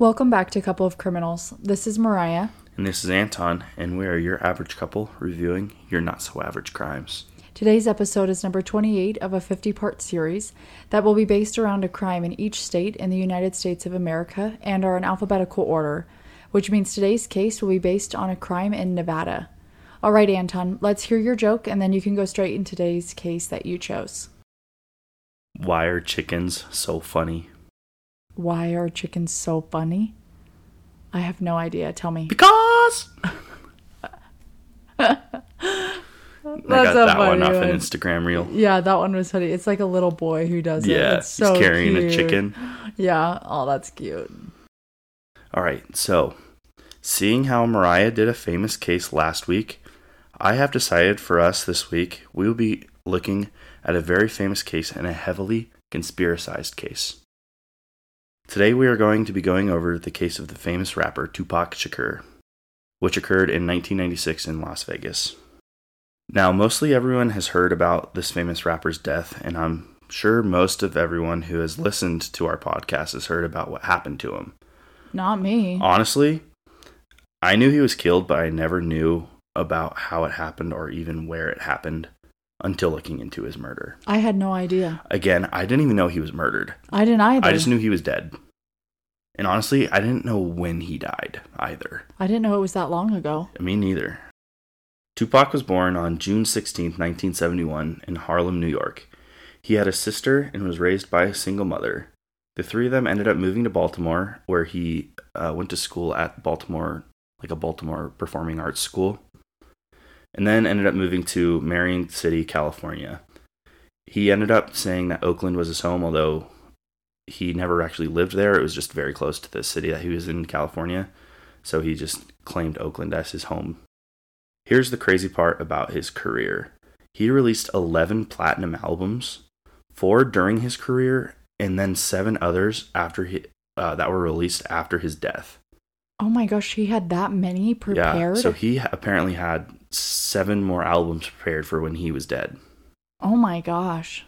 Welcome back to Couple of Criminals. This is Mariah. And this is Anton, and we are your average couple reviewing your not so average crimes. Today's episode is number 28 of a 50 part series that will be based around a crime in each state in the United States of America and are in alphabetical order, which means today's case will be based on a crime in Nevada. All right, Anton, let's hear your joke and then you can go straight into today's case that you chose. Why are chickens so funny? Why are chickens so funny? I have no idea. Tell me. Because I got a that one off one. an Instagram reel. Yeah, that one was funny. It's like a little boy who does it. Yeah, It's so he's carrying a chicken. Yeah. Oh, that's cute. All right, so seeing how Mariah did a famous case last week, I have decided for us this week we will be looking at a very famous case and a heavily conspiracized case. Today we are going to be going over the case of the famous rapper Tupac Shakur, which occurred in 1996 in Las Vegas. Now, mostly everyone has heard about this famous rapper's death, and I'm sure most of everyone who has listened to our podcast has heard about what happened to him. Not me. Honestly, I knew he was killed, but I never knew about how it happened or even where it happened until looking into his murder. I had no idea. Again, I didn't even know he was murdered. I didn't either. I just knew he was dead. And honestly, I didn't know when he died either. I didn't know it was that long ago. Me neither. Tupac was born on June 16, 1971, in Harlem, New York. He had a sister and was raised by a single mother. The three of them ended up moving to Baltimore, where he uh, went to school at Baltimore, like a Baltimore performing arts school, and then ended up moving to Marin City, California. He ended up saying that Oakland was his home, although he never actually lived there. It was just very close to the city that he was in, California. So he just claimed Oakland as his home. Here's the crazy part about his career he released 11 platinum albums, four during his career, and then seven others after he, uh, that were released after his death. Oh my gosh, he had that many prepared. Yeah, so he apparently had seven more albums prepared for when he was dead. oh my gosh.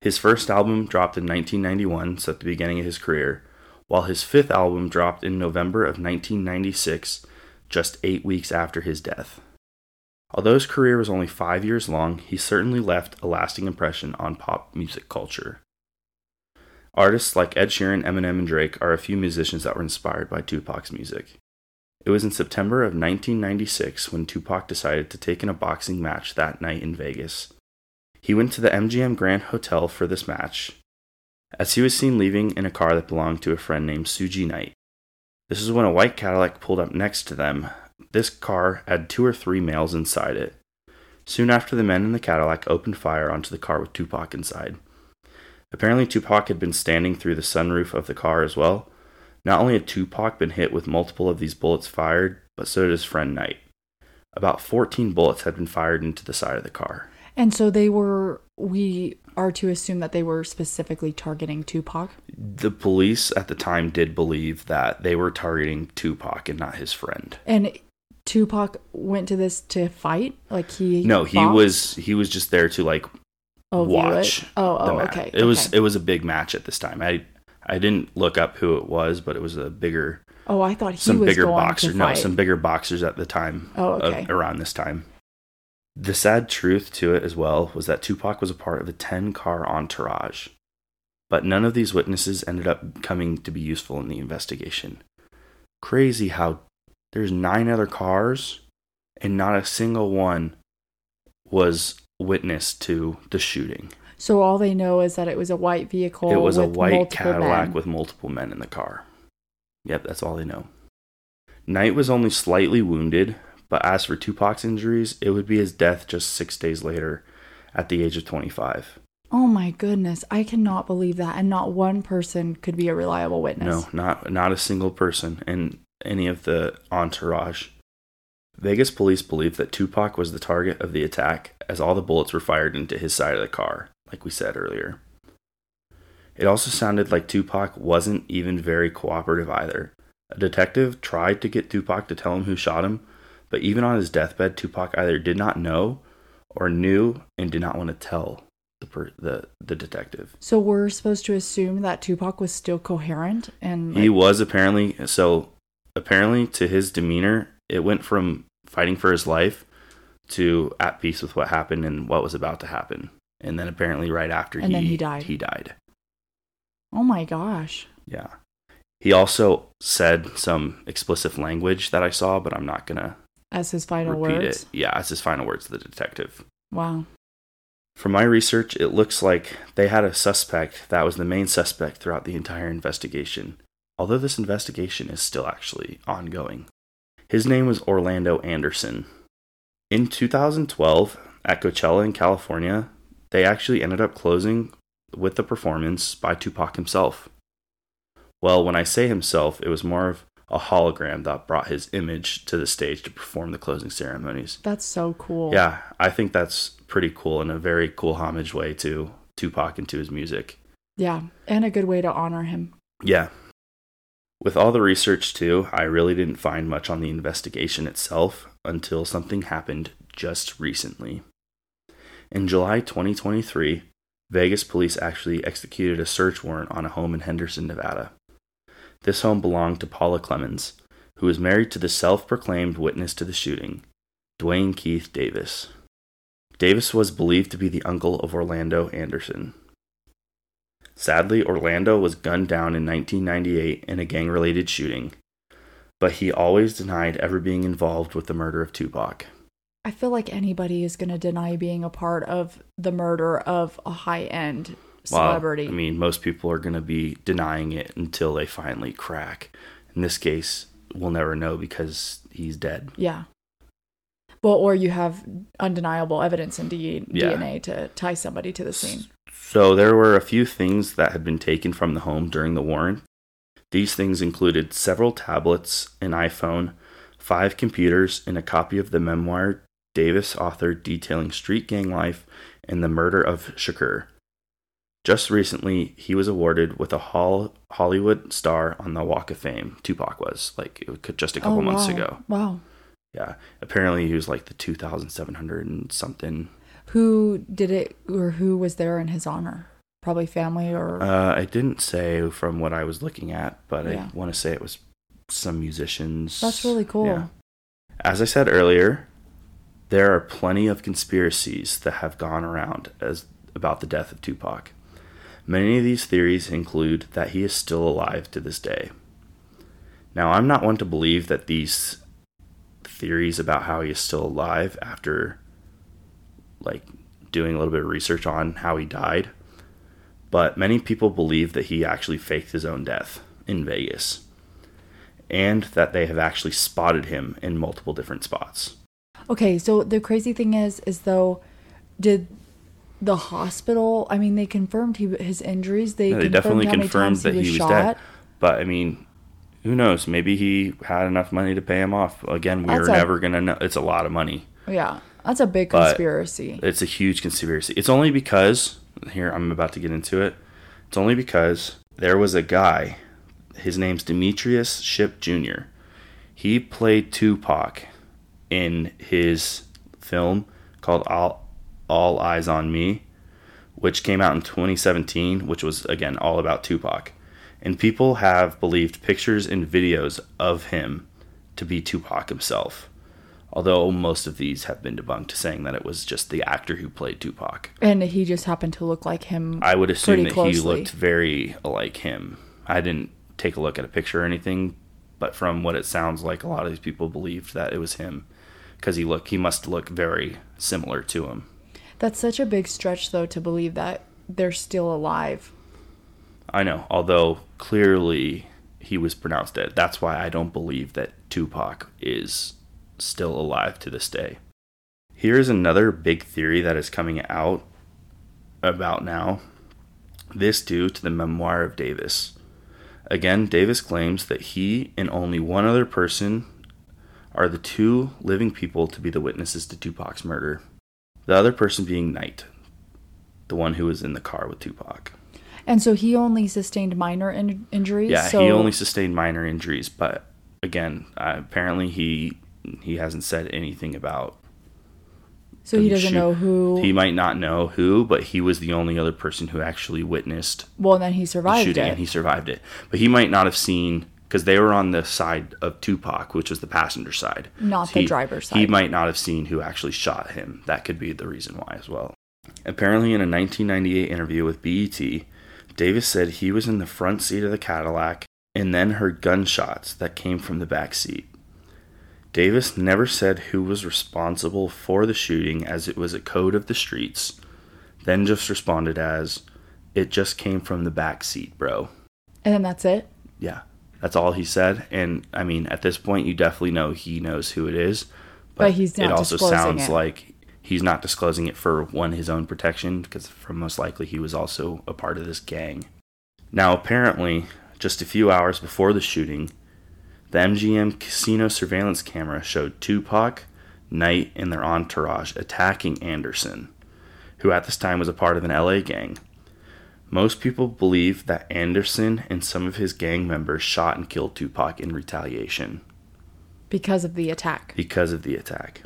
His first album dropped in 1991, so at the beginning of his career, while his fifth album dropped in November of 1996, just eight weeks after his death. Although his career was only five years long, he certainly left a lasting impression on pop music culture. Artists like Ed Sheeran, Eminem, and Drake are a few musicians that were inspired by Tupac's music. It was in September of 1996 when Tupac decided to take in a boxing match that night in Vegas. He went to the MGM Grand Hotel for this match, as he was seen leaving in a car that belonged to a friend named Suge Knight. This is when a white Cadillac pulled up next to them. This car had two or three males inside it. Soon after, the men in the Cadillac opened fire onto the car with Tupac inside. Apparently, Tupac had been standing through the sunroof of the car as well. Not only had Tupac been hit with multiple of these bullets fired, but so did his friend Knight. About 14 bullets had been fired into the side of the car. And so they were, we are to assume that they were specifically targeting Tupac. The police at the time did believe that they were targeting Tupac and not his friend. And Tupac went to this to fight? Like he. No, he boxed? was he was just there to like oh, watch. Oh, oh, okay. It was okay. it was a big match at this time. I I didn't look up who it was, but it was a bigger oh, I thought he some was bigger to No, some bigger boxers at the time. Oh, of- okay. around this time. The sad truth to it as well was that Tupac was a part of a 10 car entourage. But none of these witnesses ended up coming to be useful in the investigation. Crazy how there's nine other cars and not a single one was witness to the shooting. So all they know is that it was a white vehicle. it was a white Cadillac men. with multiple men in the car. Yep, that's all they know. Knight was only slightly wounded, but as for Tupac's injuries, it would be his death just six days later at the age of 25. Oh my goodness, I cannot believe that, and not one person could be a reliable witness. No, not not a single person in any of the entourage. Vegas police believe that Tupac was the target of the attack as all the bullets were fired into his side of the car, like we said earlier. It also sounded like Tupac wasn't even very cooperative either. A detective tried to get Tupac to tell him who shot him, but even on his deathbed, Tupac either did not know or knew and did not want to tell the per, the the detective. So we're supposed to assume that Tupac was still coherent and He was apparently so apparently to his demeanor, it went from fighting for his life to at peace with what happened and what was about to happen. And then apparently right after And he then he died. He died. oh my gosh. Yeah. He also said some explicit language that I saw, but I'm not gonna As his final words. it. Yeah, as his final words to the detective. Wow. From my research, it looks like they had a suspect that was the main suspect throughout the entire investigation, although this investigation is still actually ongoing. His name was Orlando Anderson. In 2012, at Coachella in California, they actually ended up closing with the performance by Tupac himself. Well, when I say himself, it was more of a hologram that brought his image to the stage to perform the closing ceremonies. That's so cool. Yeah, I think that's pretty cool and a very cool homage way to Tupac and to his music. Yeah. And a good way to honor him. Yeah. With all the research, too, I really didn't find much on the investigation itself until something happened just recently. In July 2023, Vegas police actually executed a search warrant on a home in Henderson, Nevada. This home belonged to Paula Clemons, who was married to the self proclaimed witness to the shooting, Duane Keith Davis. Davis was believed to be the uncle of Orlando Anderson. Sadly, Orlando was gunned down in 1998 in a gang related shooting, but he always denied ever being involved with the murder of Tupac. I feel like anybody is going to deny being a part of the murder of a high end Well, celebrity. I mean, most people are going to be denying it until they finally crack. In this case, we'll never know because he's dead. yeah. Well, or you have undeniable evidence in D- Yeah. DNA to tie somebody to the scene. So there were a few things that had been taken from the home during the warrant. These things included several tablets, an iPhone, five computers, and a copy of the memoir Davis authored detailing street gang life and the murder of Shakur. Just recently, he was awarded with a Hol- Hollywood star on the Walk of Fame. Tupac was like just a couple Oh, months wow. ago. Wow. Yeah, apparently he was like the 2,700 and something. Who did it or who was there in his honor? Probably family or. Uh, I didn't say from what I was looking at, but Yeah. I want to say it was some musicians. That's really cool. Yeah. As I said earlier, there are plenty of conspiracies that have gone around as about the death of Tupac. Many of these theories include that he is still alive to this day. Now, I'm not one to believe that these theories about how he is still alive after like doing a little bit of research on how he died, but many people believe that he actually faked his own death in Vegas and that they have actually spotted him in multiple different spots. Okay, so the crazy thing is, is though, did the hospital? I mean, they confirmed he his injuries. They, Yeah, they confirmed definitely confirmed that he was shot. dead. But I mean, who knows? Maybe he had enough money to pay him off. Again, we That's are a- never going to know. It's a lot of money. Yeah, that's a big But- conspiracy. It's a huge conspiracy. It's only because here I'm about to get into it. It's only because there was a guy. His name's Demetrius Shipp Jr. He played Tupac in his film called All, All Eyez on Me, which came out in 2017, which was again all about Tupac. And people have believed pictures and videos of him to be Tupac himself. Although most of these have been debunked, saying that it was just the actor who played Tupac. and he just happened to look like him. I would assume that he looked very like him. I didn't take a look at a picture or anything, but from what it sounds like, a lot of these people believed that it was him because he look he must look very similar to him. That's such a big stretch, though, to believe that they're still alive. I know, although clearly he was pronounced dead. That's why I don't believe that Tupac is still alive to this day. Here's another big theory that is coming out about now. This due to the memoir of Davis. Again, Davis claims that he and only one other person are the two living people to be the witnesses to Tupac's murder. The other person being Knight, the one who was in the car with Tupac. And so he only sustained minor in- injuries. Yeah, so he only sustained minor injuries, but again, uh, apparently he he hasn't said anything about So he doesn't know who. He might not know who, but he was the only other person who actually witnessed well, and then he the survived shooting, it. and he survived it. But he might not have seen because they were on the side of Tupac, which was the passenger side, Not the he, driver's side. He might not have seen who actually shot him. That could be the reason why as well. Apparently, in a 1998 interview with BET, Davis said he was in the front seat of the Cadillac and then heard gunshots that came from the back seat. Davis never said who was responsible for the shooting as it was a code of the streets, then just responded as, It just came from the back seat, bro. and then that's it. Yeah, that's all he said. And I mean, at this point, you definitely know he knows who it is. But he's not It also sounds it. like he's not disclosing it for one his own protection, because for most likely he was also a part of this gang. Now, apparently, just a few hours before the shooting, the MGM casino surveillance camera showed Tupac, Knight, and their entourage attacking Anderson, who at this time was a part of an LA gang. Most people believe that Anderson and some of his gang members shot and killed Tupac in retaliation because of the attack. because of the attack.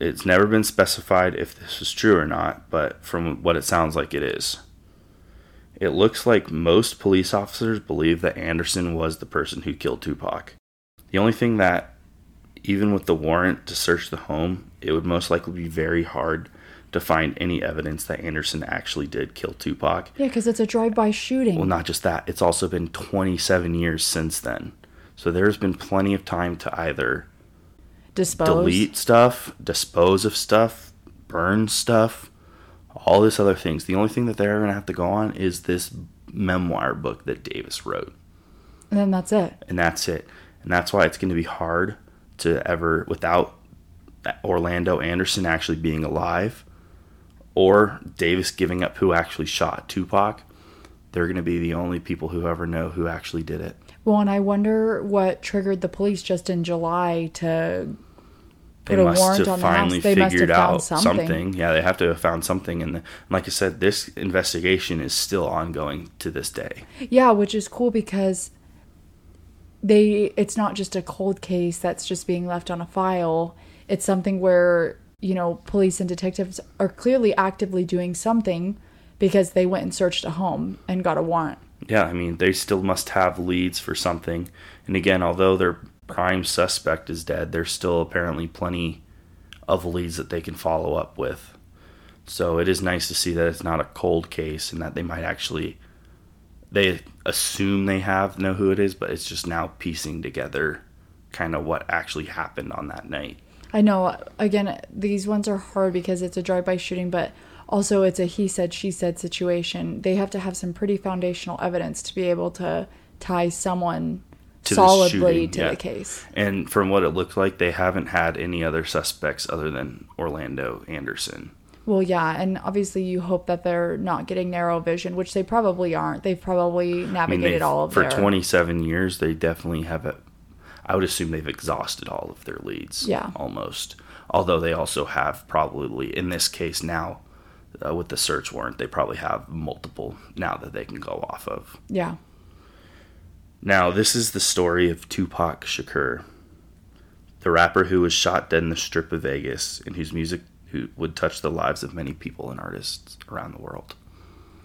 It's never been specified if this is true or not, but from what it sounds like, it is. It looks like most police officers believe that Anderson was the person who killed Tupac. The only thing that, even with the warrant to search the home, it would most likely be very hard to find any evidence that Anderson actually did kill Tupac. Yeah, because it's a drive-by shooting. Well, not just that, it's also been 27 years since then. So there's been plenty of time to either Dispose. delete stuff, dispose of stuff, burn stuff, all this other things. The only thing that they're going to have to go on is this memoir book that Davis wrote. And then that's it. And that's it. And that's why it's going to be hard to ever, without Orlando Anderson actually being alive or Davis giving up who actually shot Tupac, they're going to be the only people who ever know who actually did it. Well, and I wonder what triggered the police just in July to They must have the finally They figured have out something. Yeah, they have to have found something. And like I said, this investigation is still ongoing to this day. Yeah, which is cool because they it's not just a cold case that's just being left on a file. It's something where, you know, police and detectives are clearly actively doing something because they went and searched a home and got a warrant. Yeah, I mean, they still must have leads for something. And again, although their prime suspect is dead, there's still apparently plenty of leads that they can follow up with. So it is nice to see that it's not a cold case and that they might actually they assume they have know who it is, but it's just now piecing together kind of what actually happened on that night. I know again these ones are hard because it's a drive-by shooting but also it's a he said she said situation. They have to have some pretty foundational evidence to be able to tie someone To solidly to yeah. the case. And from what it looked like, they haven't had any other suspects other than Orlando Anderson. Well, yeah, and obviously you hope that they're not getting narrow vision, which they probably aren't. They've probably I mean, navigated they've- all of for their 27 years, they definitely have a. I would assume they've exhausted all of their leads. Yeah. Almost. Although they also have probably, in this case now, uh, with the search warrant, they probably have multiple now that they can go off of. yeah. Now, this is the story of Tupac Shakur, the rapper who was shot dead in the strip of Vegas and whose music who would touch the lives of many people and artists around the world.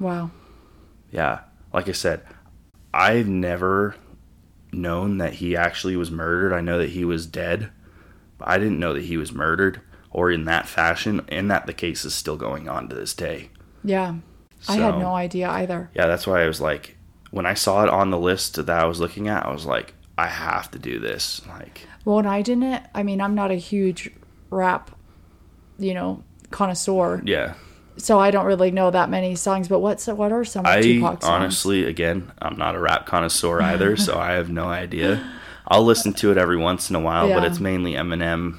Wow. Yeah, like I said, I've never known that he actually was murdered. I know that he was dead, but I didn't know that he was murdered or in that fashion, and that the case is still going on to this day. Yeah. I had no idea either. Yeah, that's why I was like, when I saw it on the list that I was looking at, I was like, I have to do this. Like, Well, and I didn't. I mean, I'm not a huge rap, you know, connoisseur, yeah, so I don't really know that many songs. But what's what are some I Tupac's songs? honestly, again, I'm not a rap connoisseur either, so I have no idea. I'll listen to it every once in a while, but it's mainly Eminem.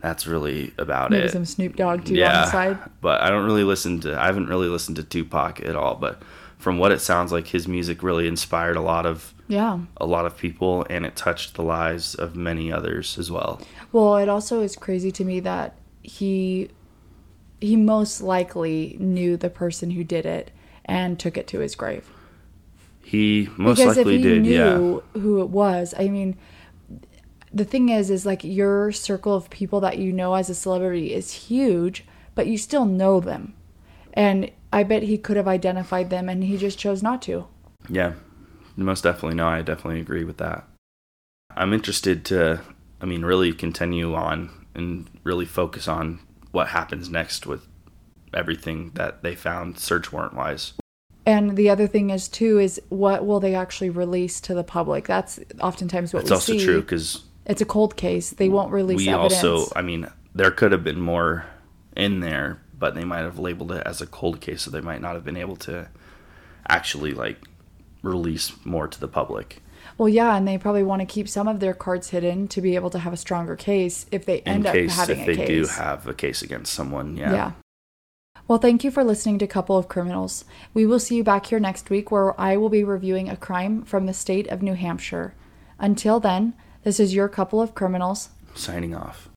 That's really about maybe it. some Snoop Dogg too on the side. but I don't really listen to. I haven't really listened to Tupac at all. But from what it sounds like, his music really inspired a lot of Yeah. a lot of people, and it touched the lives of many others as well. Well, it also is crazy to me that he he most likely knew the person who did it and took it to his grave. He most because likely if he did. Yeah, knew who it was, I mean, the thing is, is like your circle of people that you know as a celebrity is huge, but you still know them. And I bet he could have identified them and he just chose not to. Yeah, most definitely. No, I definitely agree with that. I'm interested to, I mean, really continue on and really focus on what happens next with everything that they found search warrant wise. And the other thing is too is what will they actually release to the public? That's oftentimes what It's we also see. true because It's a cold case. They won't release we evidence. also, I mean, there could have been more in there, but they might have labeled it as a cold case, so they might not have been able to actually like release more to the public. well, yeah, and they probably want to keep some of their cards hidden to be able to have a stronger case if they end up case having if a they case. do have a case against someone. Yeah. Yeah. Well, thank you for listening to Couple of Criminals. We will see you back here next week where I will be reviewing a crime from the state of New Hampshire. Until then, this is your Couple of Criminals. Signing off.